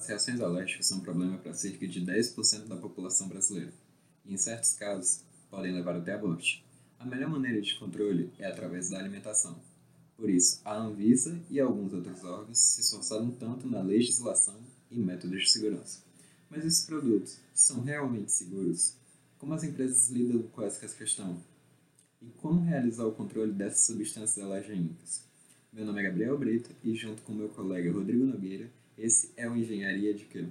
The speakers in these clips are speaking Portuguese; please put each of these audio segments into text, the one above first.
As reações alérgicas são um problema para cerca de 10% da população brasileira e, em certos casos, podem levar até a morte. A melhor maneira de controle é através da alimentação. Por isso, a Anvisa e alguns outros órgãos se esforçaram tanto na legislação e métodos de segurança. Mas esses produtos são realmente seguros? Como as empresas lidam com essa questão? E como realizar o controle dessas substâncias alergênicas? Meu nome é Gabriel Brito e, junto com meu colega Rodrigo Nogueira, esse é o Engenharia de Quê?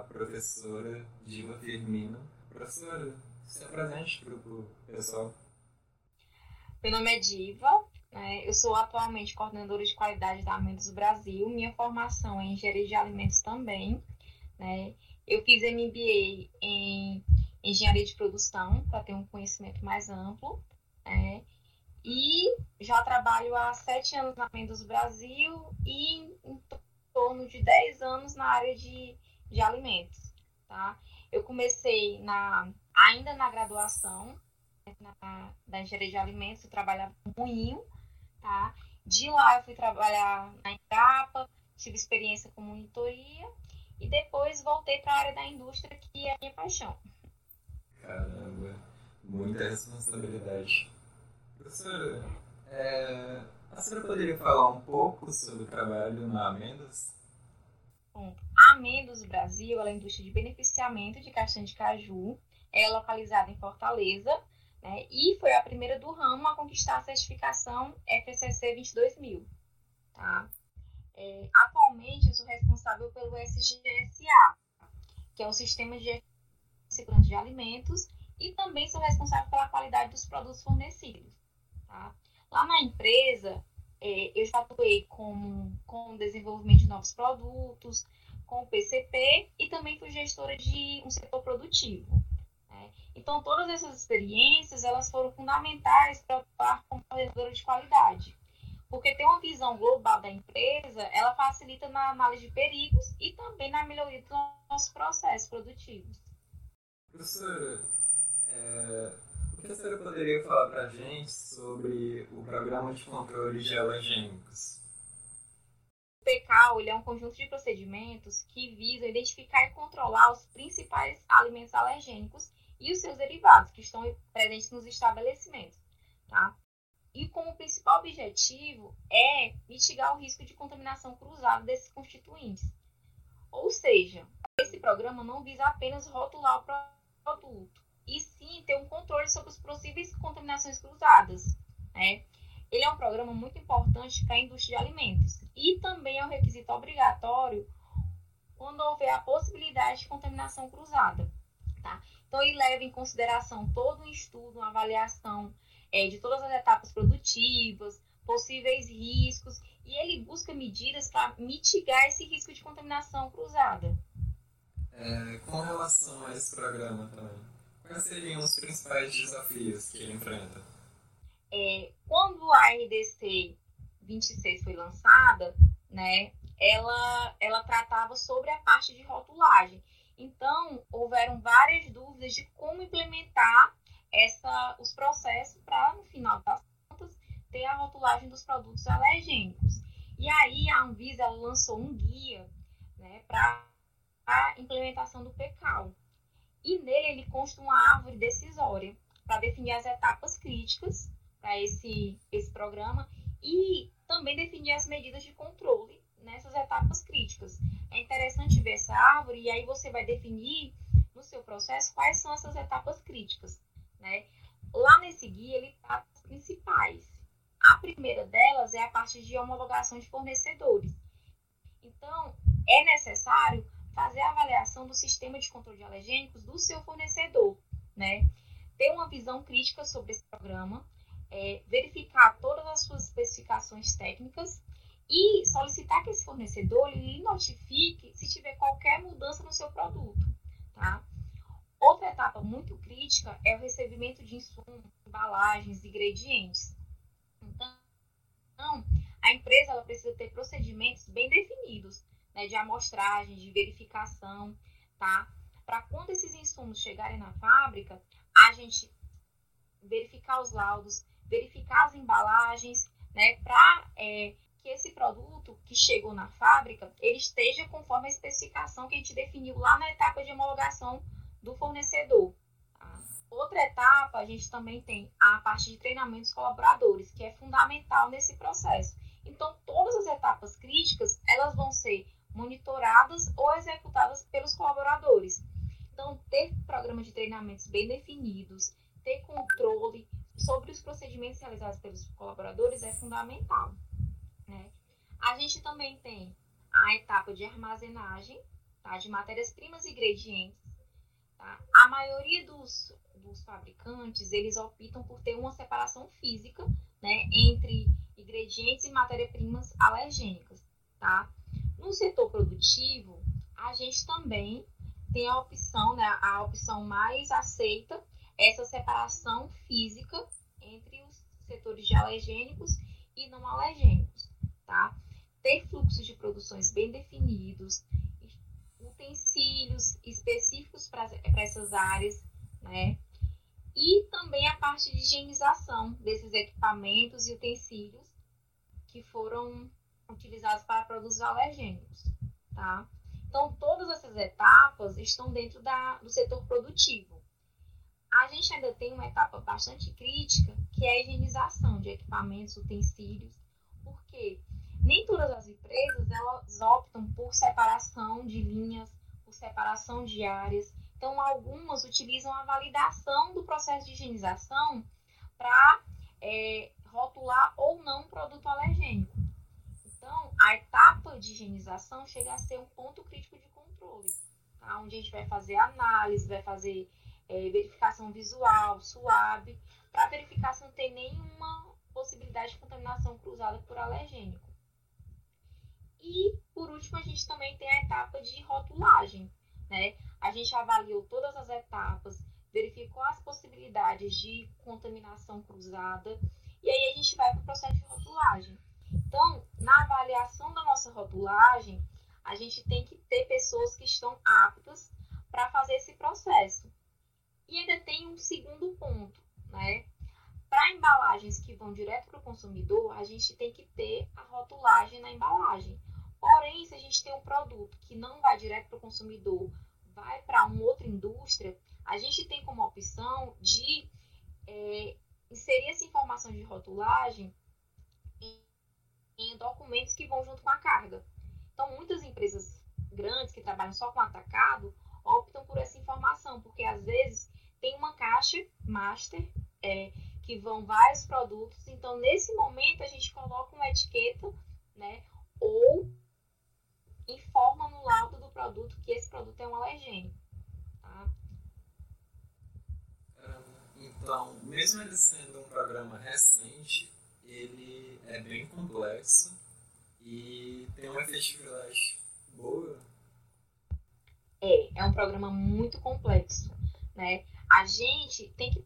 Professora Diva Firmino. Professora, se apresente para o pessoal. Meu nome é Diva, né? eu sou atualmente coordenadora de qualidade da Amendos Brasil. Minha formação é em engenharia de alimentos também. Né? Eu fiz MBA em engenharia de produção para ter um conhecimento mais amplo. Né? E já trabalho há sete anos na Mendos Brasil e em torno de 10 anos na área de, de alimentos, tá? Eu comecei na, ainda na graduação na, da engenharia de alimentos, eu trabalhava moinho, tá? De lá eu fui trabalhar na Embrapa, tive experiência com monitoria e depois voltei para a área da indústria, que é a minha paixão. Caramba, muita responsabilidade. Professora, é, a senhora poderia falar um pouco sobre o trabalho na Amendos? Bom, a Amendos Brasil é a indústria de beneficiamento de castanha de caju. É localizada em Fortaleza né, e foi a primeira do ramo a conquistar a certificação FCC 22000. Tá? É, atualmente, eu sou responsável pelo SGSA, que é o Sistema de Segurança de Alimentos, e também sou responsável pela qualidade dos produtos fornecidos. Tá? Lá na empresa, é, eu já atuei com, com o desenvolvimento de novos produtos, com o PCP e também fui gestora de um setor produtivo. Né? Então, todas essas experiências elas foram fundamentais para atuar como coordenadora de qualidade. Porque ter uma visão global da empresa, ela facilita na análise de perigos e também na melhoria dos nossos processos produtivos. Professora, é o que a senhora poderia falar para a gente sobre o Programa de Controle de Alergênicos? O PCAL é um conjunto de procedimentos que visam identificar e controlar os principais alimentos alergênicos e os seus derivados que estão presentes nos estabelecimentos. Tá? E como principal objetivo é mitigar o risco de contaminação cruzada desses constituintes. Ou seja, esse programa não visa apenas rotular o produto, ter um controle sobre as possíveis contaminações cruzadas. Né? Ele é um programa muito importante para a indústria de alimentos e também é um requisito obrigatório quando houver a possibilidade de contaminação cruzada. Tá? Então, ele leva em consideração todo um estudo, uma avaliação é, de todas as etapas produtivas, possíveis riscos, e ele busca medidas para mitigar esse risco de contaminação cruzada. É, com relação a esse programa também, Quais seriam os principais desafios que ele enfrenta? É, quando a RDC 26 foi lançada, né, ela, ela tratava sobre a parte de rotulagem. Então, houveram várias dúvidas de como implementar essa, os processos para, no final das contas, ter a rotulagem dos produtos alergênicos. E aí a Anvisa lançou um guia né, para a implementação do PECAL. E nele ele consta uma árvore decisória para definir as etapas críticas para esse, esse programa e também definir as medidas de controle nessas etapas críticas. É interessante ver essa árvore e aí você vai definir no seu processo quais são essas etapas críticas. Né? Lá nesse guia ele está as principais. A primeira delas é a parte de homologação de fornecedores. Então, é necessário fazer a avaliação do sistema de controle de alergênicos do seu fornecedor, né? Ter uma visão crítica sobre esse programa, é, verificar todas as suas especificações técnicas e solicitar que esse fornecedor lhe notifique se tiver qualquer mudança no seu produto, tá? Outra etapa muito crítica é o recebimento de insumos, embalagens, ingredientes. Então, a empresa ela precisa ter procedimentos bem definidos, né, de amostragem, de verificação, tá? Para quando esses insumos chegarem na fábrica, a gente verificar os laudos, verificar as embalagens, né, para é, que esse produto que chegou na fábrica, ele esteja conforme a especificação que a gente definiu lá na etapa de homologação do fornecedor. Tá? Outra etapa, a gente também tem a parte de treinamentos colaboradores, que é fundamental nesse processo. Então, todas as etapas críticas, elas vão ser monitoradas ou executadas pelos colaboradores. Então, ter programas de treinamentos bem definidos, ter controle sobre os procedimentos realizados pelos colaboradores é fundamental. Né? A gente também tem a etapa de armazenagem tá? de matérias-primas e ingredientes. Tá? A maioria dos, dos fabricantes, eles optam por ter uma separação física né, entre ingredientes e matérias-primas alergênicas. Tá? No setor produtivo, a gente também tem a opção, né, a opção mais aceita, essa separação física entre os setores de alergênicos e não alergênicos, tá? Ter fluxos de produções bem definidos, utensílios específicos para essas áreas, né? E também a parte de higienização desses equipamentos e utensílios que foram utilizados para produzir alergênicos, tá? Então, todas essas etapas estão dentro da, do setor produtivo. A gente ainda tem uma etapa bastante crítica, que é a higienização de equipamentos, utensílios, porque nem todas as empresas elas optam por separação de linhas, por separação de áreas. Então, algumas utilizam a validação do processo de higienização para é, rotular ou não produto alergênico. A etapa de higienização chega a ser um ponto crítico de controle, tá? onde a gente vai fazer análise, vai fazer é, verificação visual, suave, para verificar se não tem nenhuma possibilidade de contaminação cruzada por alergênico. E, por último, a gente também tem a etapa de rotulagem. Né? A gente avaliou todas as etapas, verificou as possibilidades de contaminação cruzada, e aí a gente vai para o processo de rotulagem. Então, na avaliação da nossa rotulagem, a gente tem que ter pessoas que estão aptas para fazer esse processo. E ainda tem um segundo ponto, né? Para embalagens que vão direto para o consumidor, a gente tem que ter a rotulagem na embalagem. Porém, se a gente tem um produto que não vai direto para o consumidor, vai para uma outra indústria, a gente tem como opção de é, inserir essa informação de rotulagem em documentos que vão junto com a carga. Então, muitas empresas grandes que trabalham só com atacado optam por essa informação, porque às vezes tem uma caixa master é, que vão vários produtos. Então, nesse momento, a gente coloca uma etiqueta, né? Ou informa no laudo do produto que esse produto é um alergênico. Tá? Então, mesmo ele sendo um programa recente, ele é bem complexo e tem uma efetividade boa. É, é um programa muito complexo, né? A gente tem que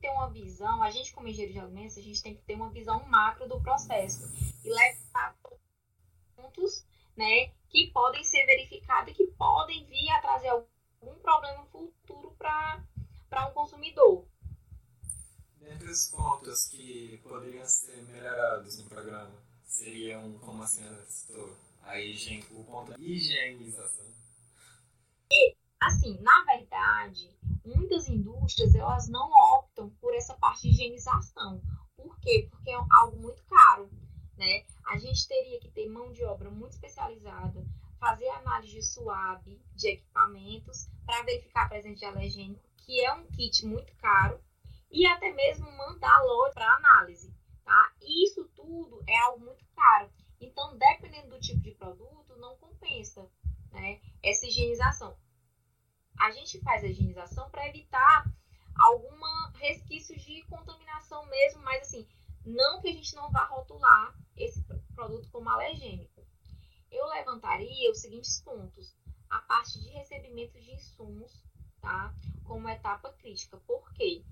ter uma visão, a gente como engenheiro de alimentos, a gente tem que ter uma visão macro do processo e levar pontos, né, que podem ser verificados e que podem vir a trazer algum problema futuro para um consumidor. Dentre os pontos que poderiam ser melhorados no programa, seriam, como a senhora citou, a higiene, o ponto de higienização. Assim, na verdade, muitas indústrias elas não optam por essa parte de higienização. Por quê? Porque é algo muito caro, né? A gente teria que ter mão de obra muito especializada, fazer análise de SUAB de equipamentos para verificar a presença de alergênico, que é um kit muito caro e até mesmo mandar lote para análise, tá? E isso tudo é algo muito caro. Então, dependendo do tipo de produto, não compensa, né? Essa higienização. A gente faz a higienização para evitar alguma resquício de contaminação mesmo, mas assim, não que a gente não vá rotular esse produto como alergênico. Eu levantaria os seguintes pontos: a parte de recebimento de insumos, tá? Como etapa crítica. Por quê?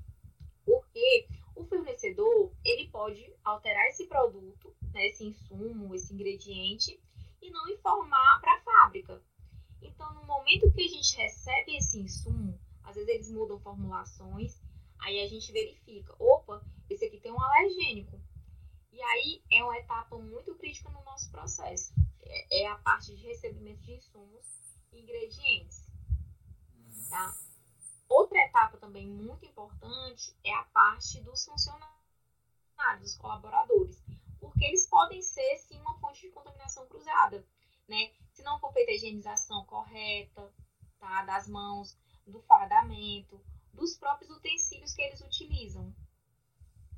Porque o fornecedor ele pode alterar esse produto, né, esse insumo, esse ingrediente, e não informar para a fábrica. Então, no momento que a gente recebe esse insumo, às vezes eles mudam formulações, aí a gente verifica, opa, esse aqui tem um alergênico. E aí é uma etapa muito crítica no nosso processo. É, é a parte de recebimento de insumos e ingredientes. Tá? Outra etapa também muito importante é a parte dos funcionários, dos colaboradores, porque eles podem ser sim uma fonte de contaminação cruzada, né? Se não for feita a higienização correta, tá? Das mãos, do fardamento, dos próprios utensílios que eles utilizam.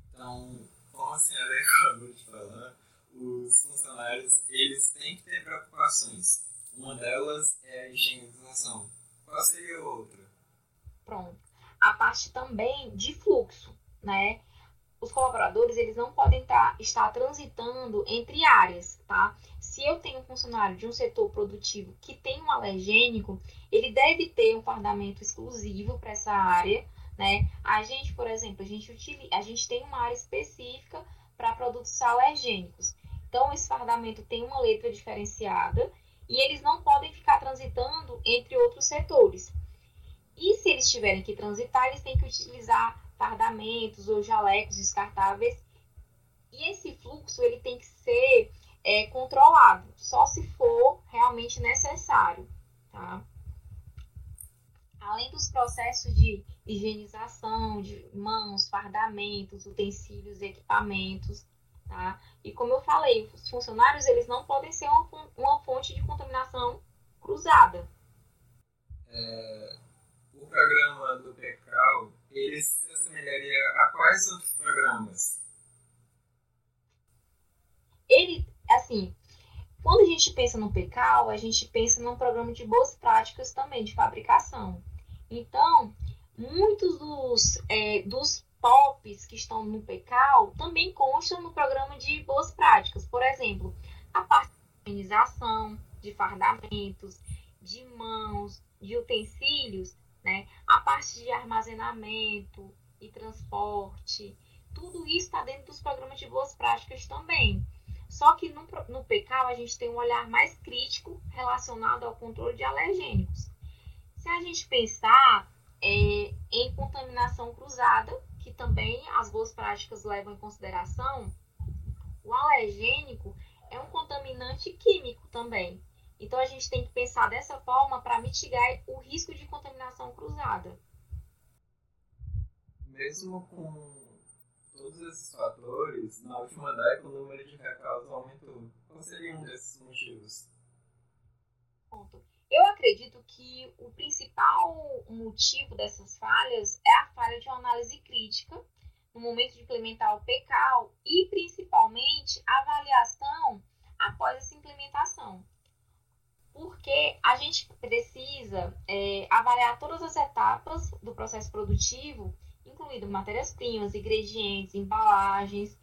Então, como a senhora acabou de falar, os funcionários eles têm que ter preocupações. Uma delas é a higienização. Qual seria a outra? Pronto. A parte também de fluxo, né? Os colaboradores, eles não podem tá, estar transitando entre áreas, tá? Se eu tenho um funcionário de um setor produtivo que tem um alergênico, ele deve ter um fardamento exclusivo para essa área, né? A gente, por exemplo, a gente, utiliza, a gente tem uma área específica para produtos alergênicos. Então, esse fardamento tem uma letra diferenciada e eles não podem ficar transitando entre outros setores. E se eles tiverem que transitar, eles têm que utilizar fardamentos ou jalecos descartáveis. E esse fluxo ele tem que ser é, controlado, só se for realmente necessário. Tá? Além dos processos de higienização de mãos, fardamentos, utensílios, equipamentos, tá? E como eu falei, os funcionários eles não podem ser uma, uma fonte de contaminação cruzada. É, o programa do PECAL, ele se assemelharia a quais outros programas? Ele, assim, quando a gente pensa no PECAL, a gente pensa num programa de boas práticas também, de fabricação. Então, muitos dos, é, dos POPs que estão no PECAL também constam no programa de boas práticas. Por exemplo, a parte de organização, de fardamentos, de mãos, de utensílios, né? A parte de armazenamento e transporte, tudo isso está dentro dos programas de boas práticas também. Só que no, no PCAL a gente tem um olhar mais crítico relacionado ao controle de alergênicos. Se a gente pensar é, em contaminação cruzada, que também as boas práticas levam em consideração, o alergênico é um contaminante químico também. Então a gente tem que pensar dessa forma para mitigar o risco de contaminação cruzada. Mesmo com todos esses fatores, na última década o número de recausos aumentou. Qual seria um desses motivos? Eu acredito que o principal motivo dessas falhas é a falha de uma análise crítica no momento de implementar o PECAL e principalmente a avaliação após essa implementação porque a gente precisa é, avaliar todas as etapas do processo produtivo, incluindo matérias-primas, ingredientes, embalagens.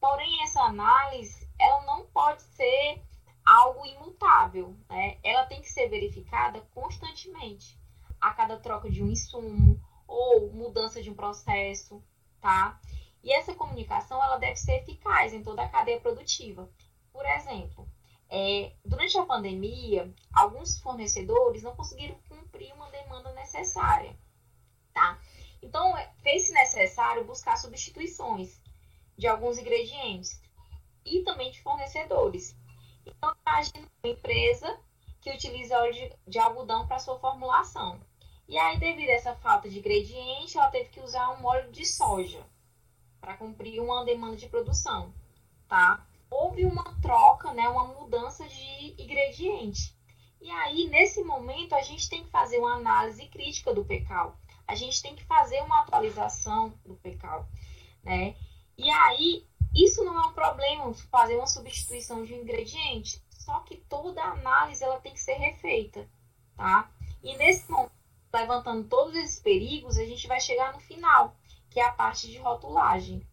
Porém, essa análise ela não pode ser algo imutável, né? Ela tem que ser verificada constantemente, a cada troca de um insumo ou mudança de um processo, tá? E essa comunicação ela deve ser eficaz em toda a cadeia produtiva. Por exemplo, é, durante a pandemia, alguns fornecedores não conseguiram cumprir uma demanda necessária, tá? Então, é, fez-se necessário buscar substituições de alguns ingredientes e também de fornecedores. Então, imagine uma empresa que utiliza óleo de, de algodão para sua formulação. E aí, devido a essa falta de ingrediente, ela teve que usar um óleo de soja para cumprir uma demanda de produção, tá? Houve uma troca, né, uma mudança de ingrediente. E aí, nesse momento, a gente tem que fazer uma análise crítica do PECAL. A gente tem que fazer uma atualização do PECAL, né? E aí, isso não é um problema, fazer uma substituição de um ingrediente, só que toda a análise ela tem que ser refeita, tá? E nesse momento, levantando todos esses perigos, a gente vai chegar no final, que é a parte de rotulagem.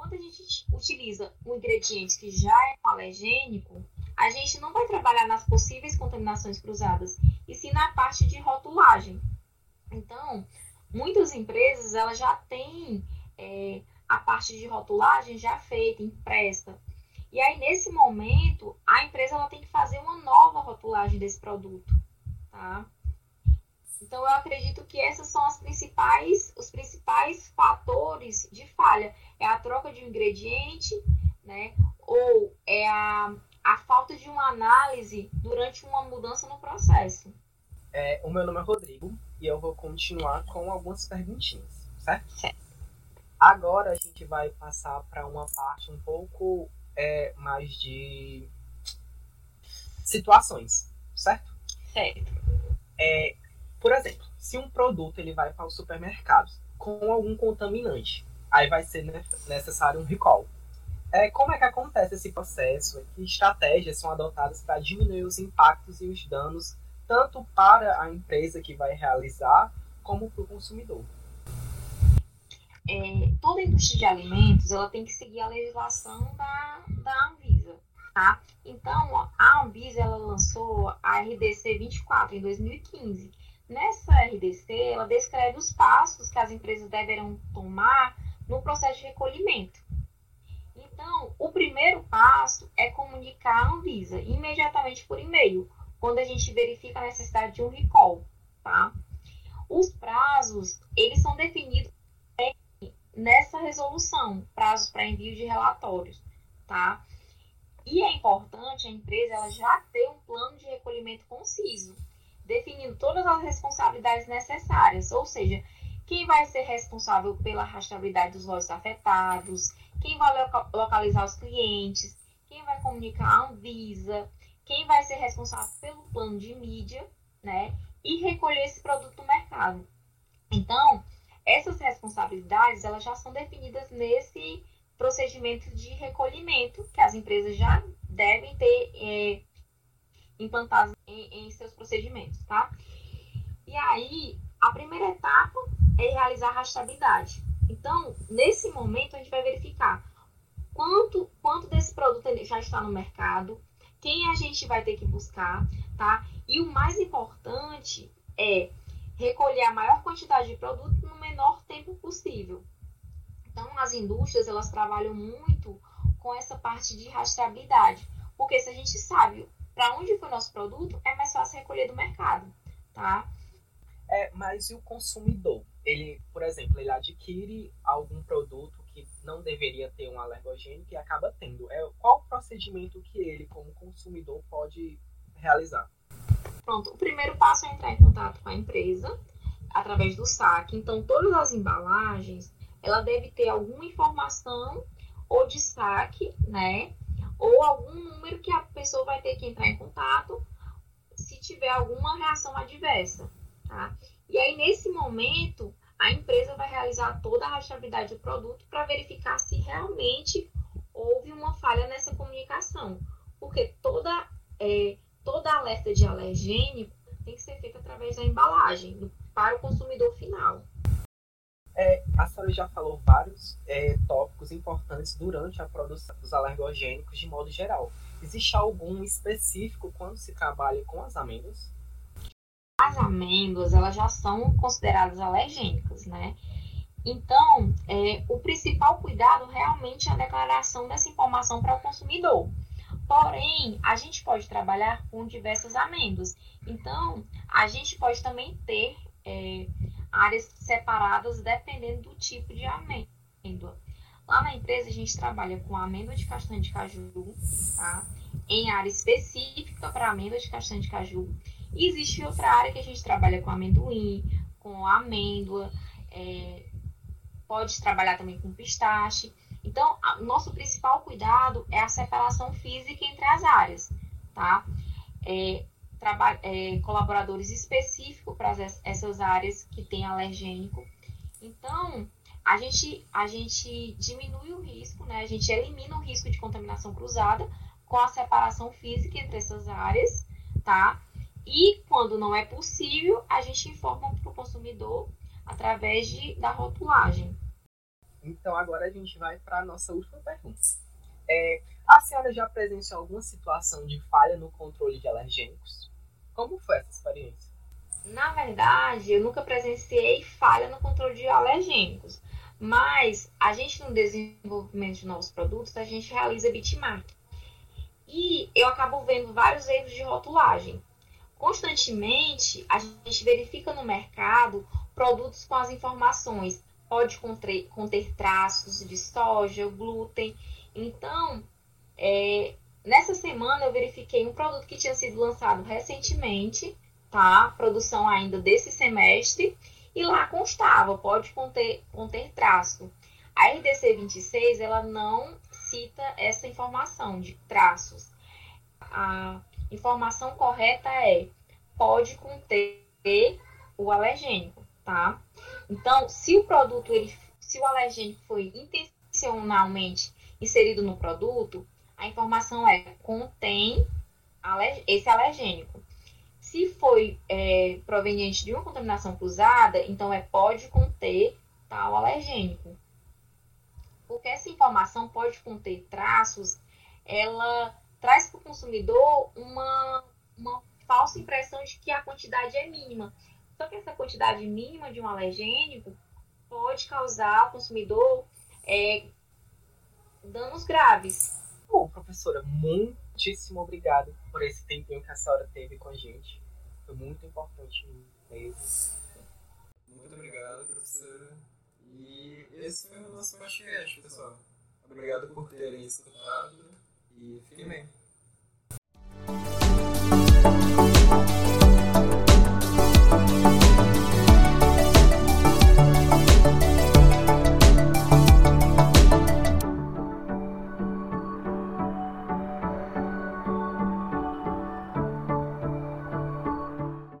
Quando a gente utiliza um ingrediente que já é um alergênico, a gente não vai trabalhar nas possíveis contaminações cruzadas, e sim na parte de rotulagem. Então, muitas empresas elas já têm é, a parte de rotulagem já feita, impressa. E aí, nesse momento, a empresa ela tem que fazer uma nova rotulagem desse produto. Tá? Então, eu acredito que essas são as principais, os principais fatores de falha. É a troca de um ingrediente, né? Ou é a, a falta de uma análise durante uma mudança no processo. É, o meu nome é Rodrigo e eu vou continuar com algumas perguntinhas, certo? Certo. Agora a gente vai passar para uma parte um pouco é, mais de situações, certo? Certo. É, por exemplo, se um produto ele vai para o supermercado com algum contaminante, aí vai ser necessário um recall. É, como é que acontece esse processo? Que estratégias são adotadas para diminuir os impactos e os danos tanto para a empresa que vai realizar como para o consumidor? É, toda a indústria de alimentos ela tem que seguir a legislação da, da Anvisa, tá? Então, a Anvisa ela lançou a RDC 24 em 2015 Nessa RDC, ela descreve os passos que as empresas deverão tomar no processo de recolhimento. Então, o primeiro passo é comunicar a Anvisa imediatamente por e-mail, quando a gente verifica a necessidade de um recall, tá? Os prazos, eles são definidos nessa resolução, prazos para envio de relatórios, tá? E é importante a empresa ela já ter um plano de recolhimento conciso, definindo todas as responsabilidades necessárias, ou seja, quem vai ser responsável pela rastreabilidade dos lotes afetados, quem vai localizar os clientes, quem vai comunicar a Anvisa, quem vai ser responsável pelo plano de mídia, né? E recolher esse produto no mercado. Então, essas responsabilidades elas já são definidas nesse procedimento de recolhimento que as empresas já devem ter é, implantadas em, em seus procedimentos, tá? E aí, a primeira etapa é realizar a rastreabilidade. Então, nesse momento, a gente vai verificar quanto, quanto desse produto já está no mercado, quem a gente vai ter que buscar, tá? E o mais importante é recolher a maior quantidade de produto no menor tempo possível. Então, as indústrias, elas trabalham muito com essa parte de rastreabilidade, porque se a gente sabe para onde foi nosso produto, é mais fácil recolher do mercado, tá? É, mas e o consumidor? Ele, por exemplo, ele adquire algum produto que não deveria ter um alergogênico e acaba tendo. É, qual o procedimento que ele, como consumidor, pode realizar? Pronto, o primeiro passo é entrar em contato com a empresa através do saque. Então, todas as embalagens, ela deve ter alguma informação ou de saque, né? Ou algum número que a pessoa vai ter que entrar em contato se tiver alguma reação adversa, tá? E aí, nesse momento, a empresa vai realizar toda a rastreabilidade do produto para verificar se realmente houve uma falha nessa comunicação. Porque toda, é, toda alerta de alergênico tem que ser feita através da embalagem, para o consumidor final. Já falou vários é, tópicos importantes durante a produção dos alergogênicos de modo geral. Existe algum específico quando se trabalha com as amêndoas? As amêndoas, elas já são consideradas alergênicas, né? Então, é, o principal cuidado realmente é a declaração dessa informação para o consumidor. Porém, a gente pode trabalhar com diversas amêndoas. Então, a gente pode também ter é, áreas separadas dependendo do tipo de amêndoa. Lá na empresa a gente trabalha com amêndoa de castanha de caju, tá? Em área específica para amêndoa de castanha de caju. E existe outra área que a gente trabalha com amendoim, com amêndoa, é, pode trabalhar também com pistache. Então, o nosso principal cuidado é a separação física entre as áreas, tá? É, é, colaboradores específicos para essas áreas que têm alergênico. Então, a gente, a gente diminui o risco, né? a gente elimina o risco de contaminação cruzada com a separação física entre essas áreas, tá? E quando não é possível, a gente informa para o consumidor através de, da rotulagem. Então agora a gente vai para a nossa última pergunta. É, a senhora já presenciou alguma situação de falha no controle de alergênicos? Como foi essa experiência? Na verdade, eu nunca presenciei falha no controle de alergênicos, mas a gente no desenvolvimento de novos produtos, a gente realiza bitmark. E eu acabo vendo vários erros de rotulagem. Constantemente, a gente verifica no mercado produtos com as informações pode conter, traços de soja, glúten. Então, é, nessa semana eu verifiquei um produto que tinha sido lançado recentemente, tá? Produção ainda desse semestre, e lá constava, pode conter, conter traço. A RDC 26, ela não cita essa informação de traços. A informação correta é pode conter o alergênico, tá? Então, se o produto, ele, se o alergênico foi intencionalmente inserido no produto, a informação é contém esse alergênico. Se foi é, proveniente de uma contaminação cruzada, então é pode conter tal alergênico. Porque essa informação pode conter traços, ela traz para o consumidor uma, uma falsa impressão de que a quantidade é mínima. Só que essa quantidade mínima de um alergênico pode causar ao consumidor é, danos graves. Bom, professora, muitíssimo obrigado por esse tempinho que a senhora teve com a gente. Foi muito importante mesmo. Muito obrigado, professora. E esse foi o nosso podcast, pessoal. Obrigado por terem escutado e fiquem bem.